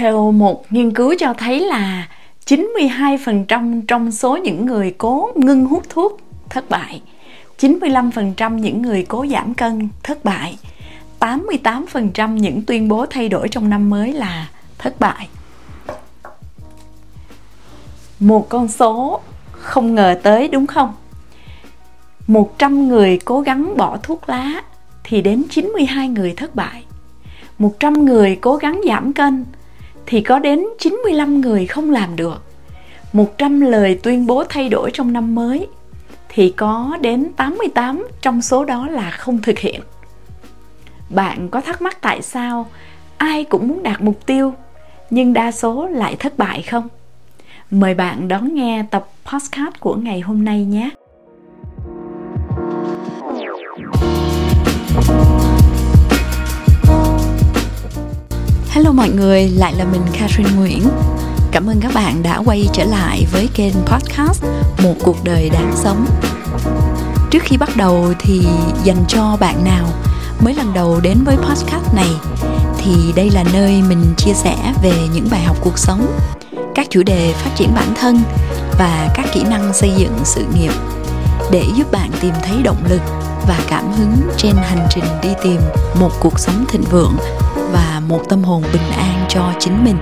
Theo một nghiên cứu cho thấy là 92% trong số những người cố ngưng hút thuốc thất bại 95% những người cố giảm cân thất bại 88% những tuyên bố thay đổi trong năm mới là thất bại. Một con số không ngờ tới, đúng không? 100 người cố gắng bỏ thuốc lá thì đến 92 người thất bại. 100 người cố gắng giảm cân thì có đến 95 người không làm được 100 lời tuyên bố thay đổi trong năm mới thì có đến 88 trong số đó là không thực hiện. Bạn có thắc mắc tại sao ai cũng muốn đạt mục tiêu, nhưng đa số lại thất bại không? Mời bạn đón nghe tập podcast của ngày hôm nay nhé. Hello mọi người, lại là mình Catherine Nguyễn. Cảm ơn các bạn đã quay trở lại với kênh podcast Một cuộc đời đáng sống. Trước khi bắt đầu thì dành cho bạn nào mới lần đầu đến với podcast này thì đây là nơi mình chia sẻ về những bài học cuộc sống, các chủ đề phát triển bản thân và các kỹ năng xây dựng sự nghiệp để giúp bạn tìm thấy động lực và cảm hứng trên hành trình đi tìm một cuộc sống thịnh vượng và một tâm hồn bình an cho chính mình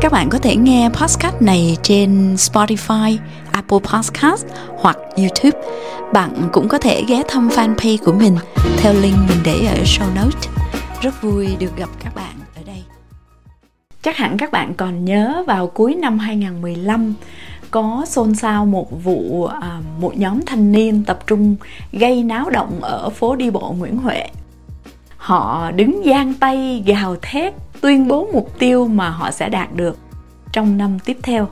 các bạn có thể nghe podcast này trên Spotify, Apple Podcast hoặc YouTube. Bạn cũng có thể ghé thăm fanpage của mình theo link mình để ở show note. Rất vui được gặp các bạn ở đây. Chắc hẳn các bạn còn nhớ vào cuối năm 2015 có xôn xao một vụ à, một nhóm thanh niên tập trung gây náo động ở phố đi bộ Nguyễn Huệ. Họ đứng giang tay, gào thét, tuyên bố mục tiêu mà họ sẽ đạt được trong năm tiếp theo.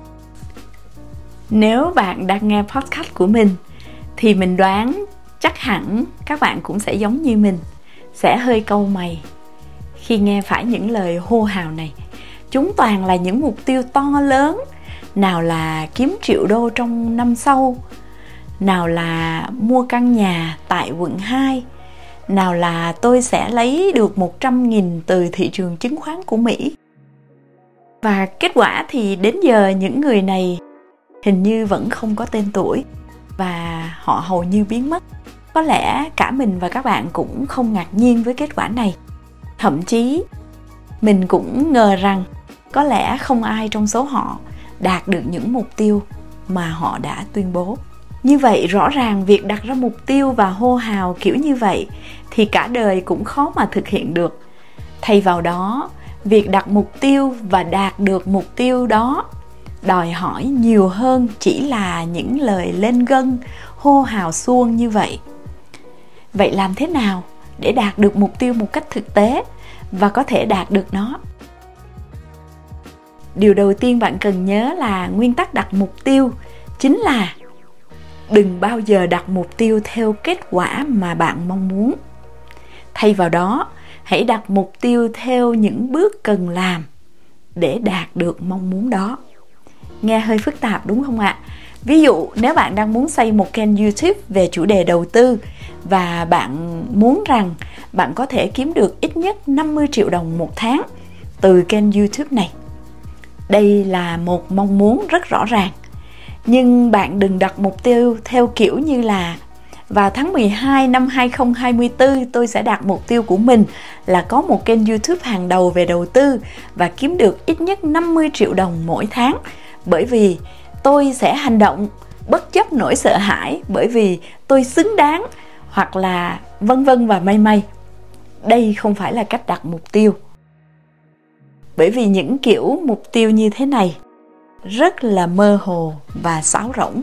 Nếu bạn đang nghe podcast của mình, thì mình đoán chắc hẳn các bạn cũng sẽ giống như mình, sẽ hơi câu mày khi nghe phải những lời hô hào này. Chúng toàn là những mục tiêu to lớn, nào là kiếm triệu đô trong năm sau, nào là mua căn nhà tại quận 2 nào là tôi sẽ lấy được 100 nghìn từ thị trường chứng khoán của Mỹ. Và kết quả thì đến giờ những người này hình như vẫn không có tên tuổi và họ hầu như biến mất. Có lẽ cả mình và các bạn cũng không ngạc nhiên với kết quả này. Thậm chí, mình cũng ngờ rằng có lẽ không ai trong số họ đạt được những mục tiêu mà họ đã tuyên bố như vậy, rõ ràng việc đặt ra mục tiêu và hô hào kiểu như vậy thì cả đời cũng khó mà thực hiện được. Thay vào đó, việc đặt mục tiêu và đạt được mục tiêu đó đòi hỏi nhiều hơn chỉ là những lời lên gân, hô hào xuông như vậy. Vậy làm thế nào để đạt được mục tiêu một cách thực tế và có thể đạt được nó? Điều đầu tiên bạn cần nhớ là nguyên tắc đặt mục tiêu chính là đừng bao giờ đặt mục tiêu theo kết quả mà bạn mong muốn. Thay vào đó, hãy đặt mục tiêu theo những bước cần làm để đạt được mong muốn đó. Nghe hơi phức tạp đúng không ạ? Ví dụ, nếu bạn đang muốn xây một kênh youtube về chủ đề đầu tư và bạn muốn rằng bạn có thể kiếm được ít nhất 50 triệu đồng một tháng từ kênh youtube này. Đây là một mong muốn rất rõ ràng nhưng bạn đừng đặt mục tiêu theo kiểu như là vào tháng 12 năm 2024 tôi sẽ đạt mục tiêu của mình là có một kênh YouTube hàng đầu về đầu tư và kiếm được ít nhất 50 triệu đồng mỗi tháng bởi vì tôi sẽ hành động bất chấp nỗi sợ hãi, bởi vì tôi xứng đáng hoặc là vân vân và may may. Đây không phải là cách đặt mục tiêu. Bởi vì những kiểu mục tiêu như thế này rất là mơ hồ và sáo rỗng.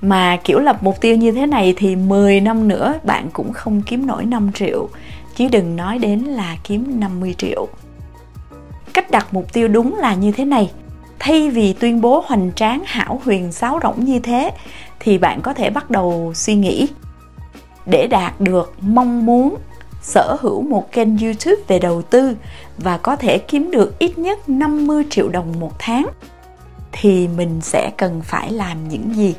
Mà kiểu lập mục tiêu như thế này thì 10 năm nữa bạn cũng không kiếm nổi 5 triệu, chứ đừng nói đến là kiếm 50 triệu. Cách đặt mục tiêu đúng là như thế này. Thay vì tuyên bố hoành tráng, hảo huyền sáo rỗng như thế, thì bạn có thể bắt đầu suy nghĩ. Để đạt được mong muốn, sở hữu một kênh YouTube về đầu tư và có thể kiếm được ít nhất 50 triệu đồng một tháng thì mình sẽ cần phải làm những gì?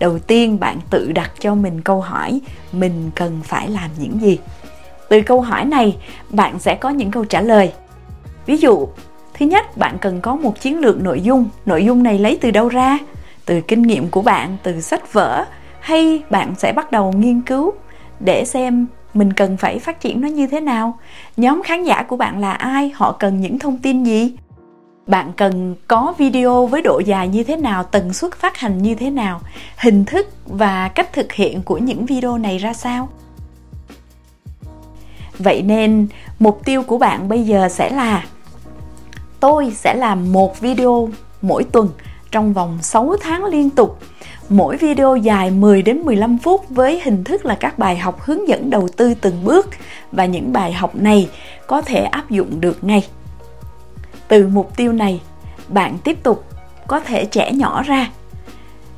Đầu tiên, bạn tự đặt cho mình câu hỏi, mình cần phải làm những gì? Từ câu hỏi này, bạn sẽ có những câu trả lời. Ví dụ, thứ nhất, bạn cần có một chiến lược nội dung. Nội dung này lấy từ đâu ra? Từ kinh nghiệm của bạn, từ sách vở, hay bạn sẽ bắt đầu nghiên cứu để xem mình cần phải phát triển nó như thế nào? Nhóm khán giả của bạn là ai? Họ cần những thông tin gì? Bạn cần có video với độ dài như thế nào, tần suất phát hành như thế nào, hình thức và cách thực hiện của những video này ra sao vậy nên, mục tiêu của bạn bây giờ sẽ là, tôi sẽ làm một video mỗi tuần trong vòng 6 tháng liên tục. Mỗi video dài 10 đến 15 phút với hình thức là các bài học hướng dẫn đầu tư từng bước và những bài học này có thể áp dụng được ngay. Từ mục tiêu này, bạn tiếp tục có thể trẻ nhỏ ra.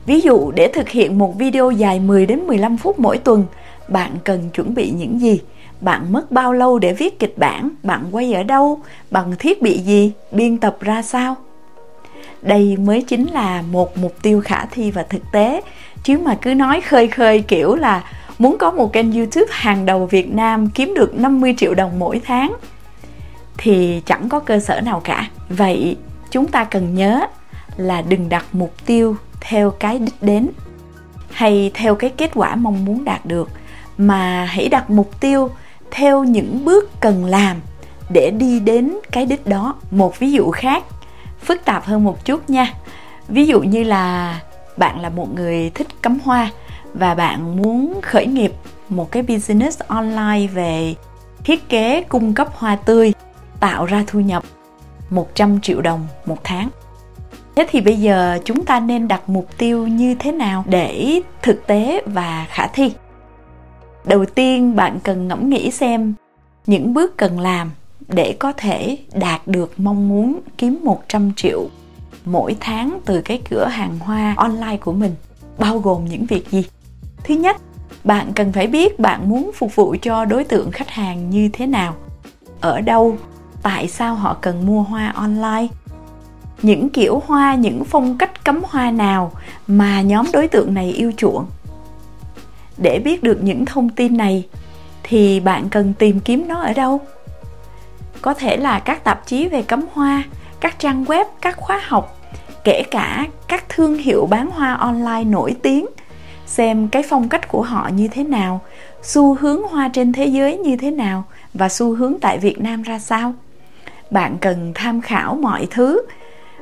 Ví dụ để thực hiện một video dài 10 đến 15 phút mỗi tuần, bạn cần chuẩn bị những gì? Bạn mất bao lâu để viết kịch bản? Bạn quay ở đâu? Bằng thiết bị gì? Biên tập ra sao? đây mới chính là một mục tiêu khả thi và thực tế chứ mà cứ nói khơi khơi kiểu là muốn có một kênh YouTube hàng đầu Việt Nam kiếm được 50 triệu đồng mỗi tháng thì chẳng có cơ sở nào cả. Vậy chúng ta cần nhớ là đừng đặt mục tiêu theo cái đích đến hay theo cái kết quả mong muốn đạt được, mà hãy đặt mục tiêu theo những bước cần làm để đi đến cái đích đó. Một ví dụ khác, phức tạp hơn một chút nha ví dụ như là bạn là một người thích cắm hoa và bạn muốn khởi nghiệp một cái business online về thiết kế cung cấp hoa tươi tạo ra thu nhập 100 triệu đồng một tháng. Thế thì bây giờ chúng ta nên đặt mục tiêu như thế nào để thực tế và khả thi? Đầu tiên bạn cần ngẫm nghĩ xem những bước cần làm để có thể đạt được mong muốn kiếm 100 triệu mỗi tháng từ cái cửa hàng hoa online của mình bao gồm những việc gì? Thứ nhất, bạn cần phải biết bạn muốn phục vụ cho đối tượng khách hàng như thế nào, ở đâu, tại sao họ cần mua hoa online, những kiểu hoa, những phong cách cắm hoa nào mà nhóm đối tượng này yêu chuộng. Để biết được những thông tin này thì bạn cần tìm kiếm nó ở đâu? có thể là các tạp chí về cắm hoa các trang web các khóa học kể cả các thương hiệu bán hoa online nổi tiếng xem cái phong cách của họ như thế nào xu hướng hoa trên thế giới như thế nào và xu hướng tại việt nam ra sao bạn cần tham khảo mọi thứ.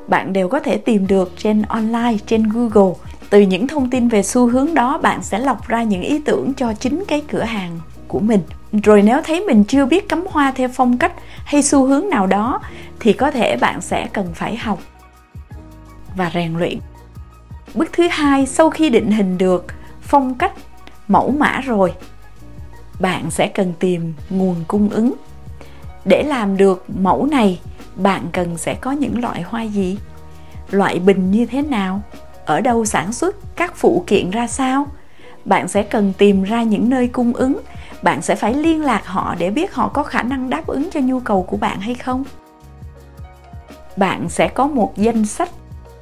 Bạn đều có thể tìm được trên online, trên google. Từ những thông tin về xu hướng đó, bạn sẽ lọc ra những ý tưởng cho chính cái cửa hàng của mình. Rồi nếu thấy mình chưa biết cắm hoa theo phong cách hay xu hướng nào đó, thì có thể bạn sẽ cần phải học và rèn luyện. Bước thứ hai, sau khi định hình được phong cách mẫu mã rồi, bạn sẽ cần tìm nguồn cung ứng để làm được mẫu này, bạn cần sẽ có những loại hoa gì? Loại bình như thế nào? Ở đâu sản xuất? Các phụ kiện ra sao? Bạn sẽ cần tìm ra những nơi cung ứng. Bạn sẽ phải liên lạc họ để biết họ có khả năng đáp ứng cho nhu cầu của bạn hay không. Bạn sẽ có một danh sách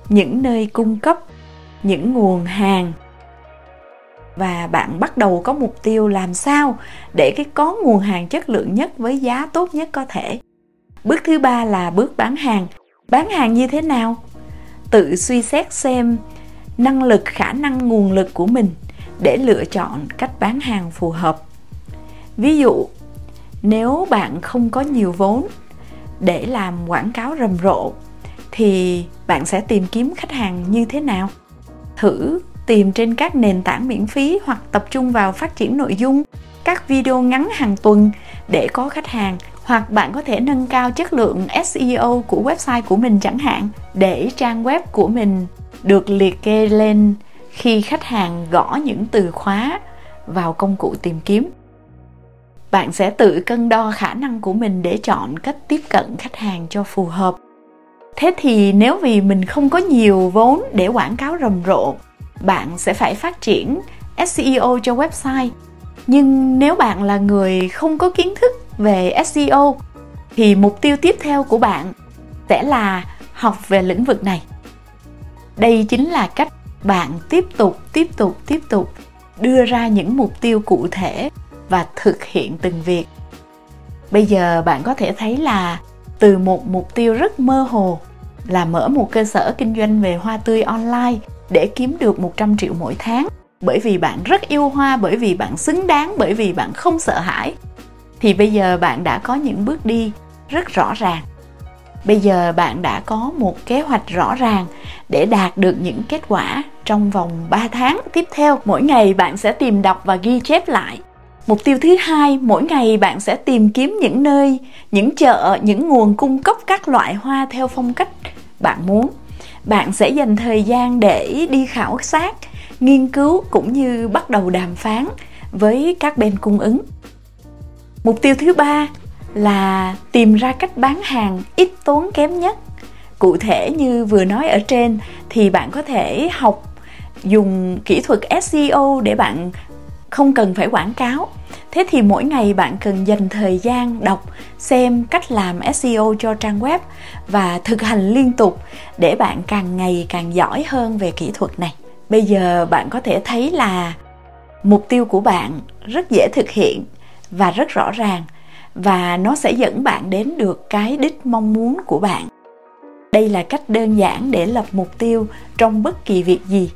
những nơi cung cấp, những nguồn hàng và bạn bắt đầu có mục tiêu làm sao để cái có nguồn hàng chất lượng nhất với giá tốt nhất có thể. Bước thứ ba là bước bán hàng. Bán hàng như thế nào? Tự suy xét xem năng lực, khả năng, nguồn lực của mình để lựa chọn cách bán hàng phù hợp. Ví dụ, nếu bạn không có nhiều vốn để làm quảng cáo rầm rộ thì bạn sẽ tìm kiếm khách hàng như thế nào? Thử tìm trên các nền tảng miễn phí hoặc tập trung vào phát triển nội dung. Các video ngắn hàng tuần để có khách hàng, hoặc bạn có thể nâng cao chất lượng SEO của website của mình chẳng hạn, để trang web của mình được liệt kê lên khi khách hàng gõ những từ khóa vào công cụ tìm kiếm. Bạn sẽ tự cân đo khả năng của mình để chọn cách tiếp cận khách hàng cho phù hợp. Thế thì nếu vì mình không có nhiều vốn để quảng cáo rầm rộ bạn sẽ phải phát triển seo cho website. Nhưng nếu bạn là người không có kiến thức về seo thì mục tiêu tiếp theo của bạn sẽ là học về lĩnh vực này. Đây chính là cách bạn tiếp tục tiếp tục tiếp tục đưa ra những mục tiêu cụ thể và thực hiện từng việc. Bây giờ bạn có thể thấy là từ một mục tiêu rất mơ hồ là mở một cơ sở kinh doanh về hoa tươi online để kiếm được 100 triệu mỗi tháng. Bởi vì bạn rất yêu hoa, bởi vì bạn xứng đáng, bởi vì bạn không sợ hãi. Thì bây giờ bạn đã có những bước đi rất rõ ràng. Bây giờ bạn đã có một kế hoạch rõ ràng để đạt được những kết quả trong vòng 3 tháng tiếp theo. Mỗi ngày bạn sẽ tìm đọc và ghi chép lại. Mục tiêu thứ hai, mỗi ngày bạn sẽ tìm kiếm những nơi, những chợ, những nguồn cung cấp các loại hoa theo phong cách bạn muốn bạn sẽ dành thời gian để đi khảo sát, nghiên cứu cũng như bắt đầu đàm phán với các bên cung ứng. Mục tiêu thứ ba là tìm ra cách bán hàng ít tốn kém nhất. Cụ thể như vừa nói ở trên, thì bạn có thể học, dùng kỹ thuật seo để bạn không cần phải quảng cáo thế thì mỗi ngày bạn cần dành thời gian đọc, xem cách làm seo cho trang web và thực hành liên tục để bạn càng ngày càng giỏi hơn về kỹ thuật này. Bây giờ bạn có thể thấy là mục tiêu của bạn rất dễ thực hiện và rất rõ ràng và nó sẽ dẫn bạn đến được cái đích mong muốn của bạn. Đây là cách đơn giản để lập mục tiêu trong bất kỳ việc gì.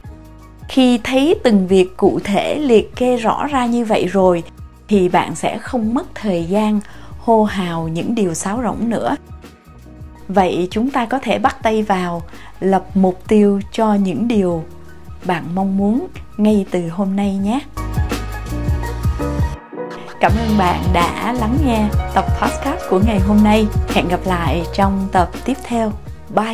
Khi thấy từng việc cụ thể liệt kê rõ ra như vậy rồi thì bạn sẽ không mất thời gian hô hào những điều sáo rỗng nữa. Vậy chúng ta có thể bắt tay vào, lập mục tiêu cho những điều bạn mong muốn ngay từ hôm nay nhé. Cảm ơn bạn đã lắng nghe tập podcast của ngày hôm nay. Hẹn gặp lại trong tập tiếp theo. Bye!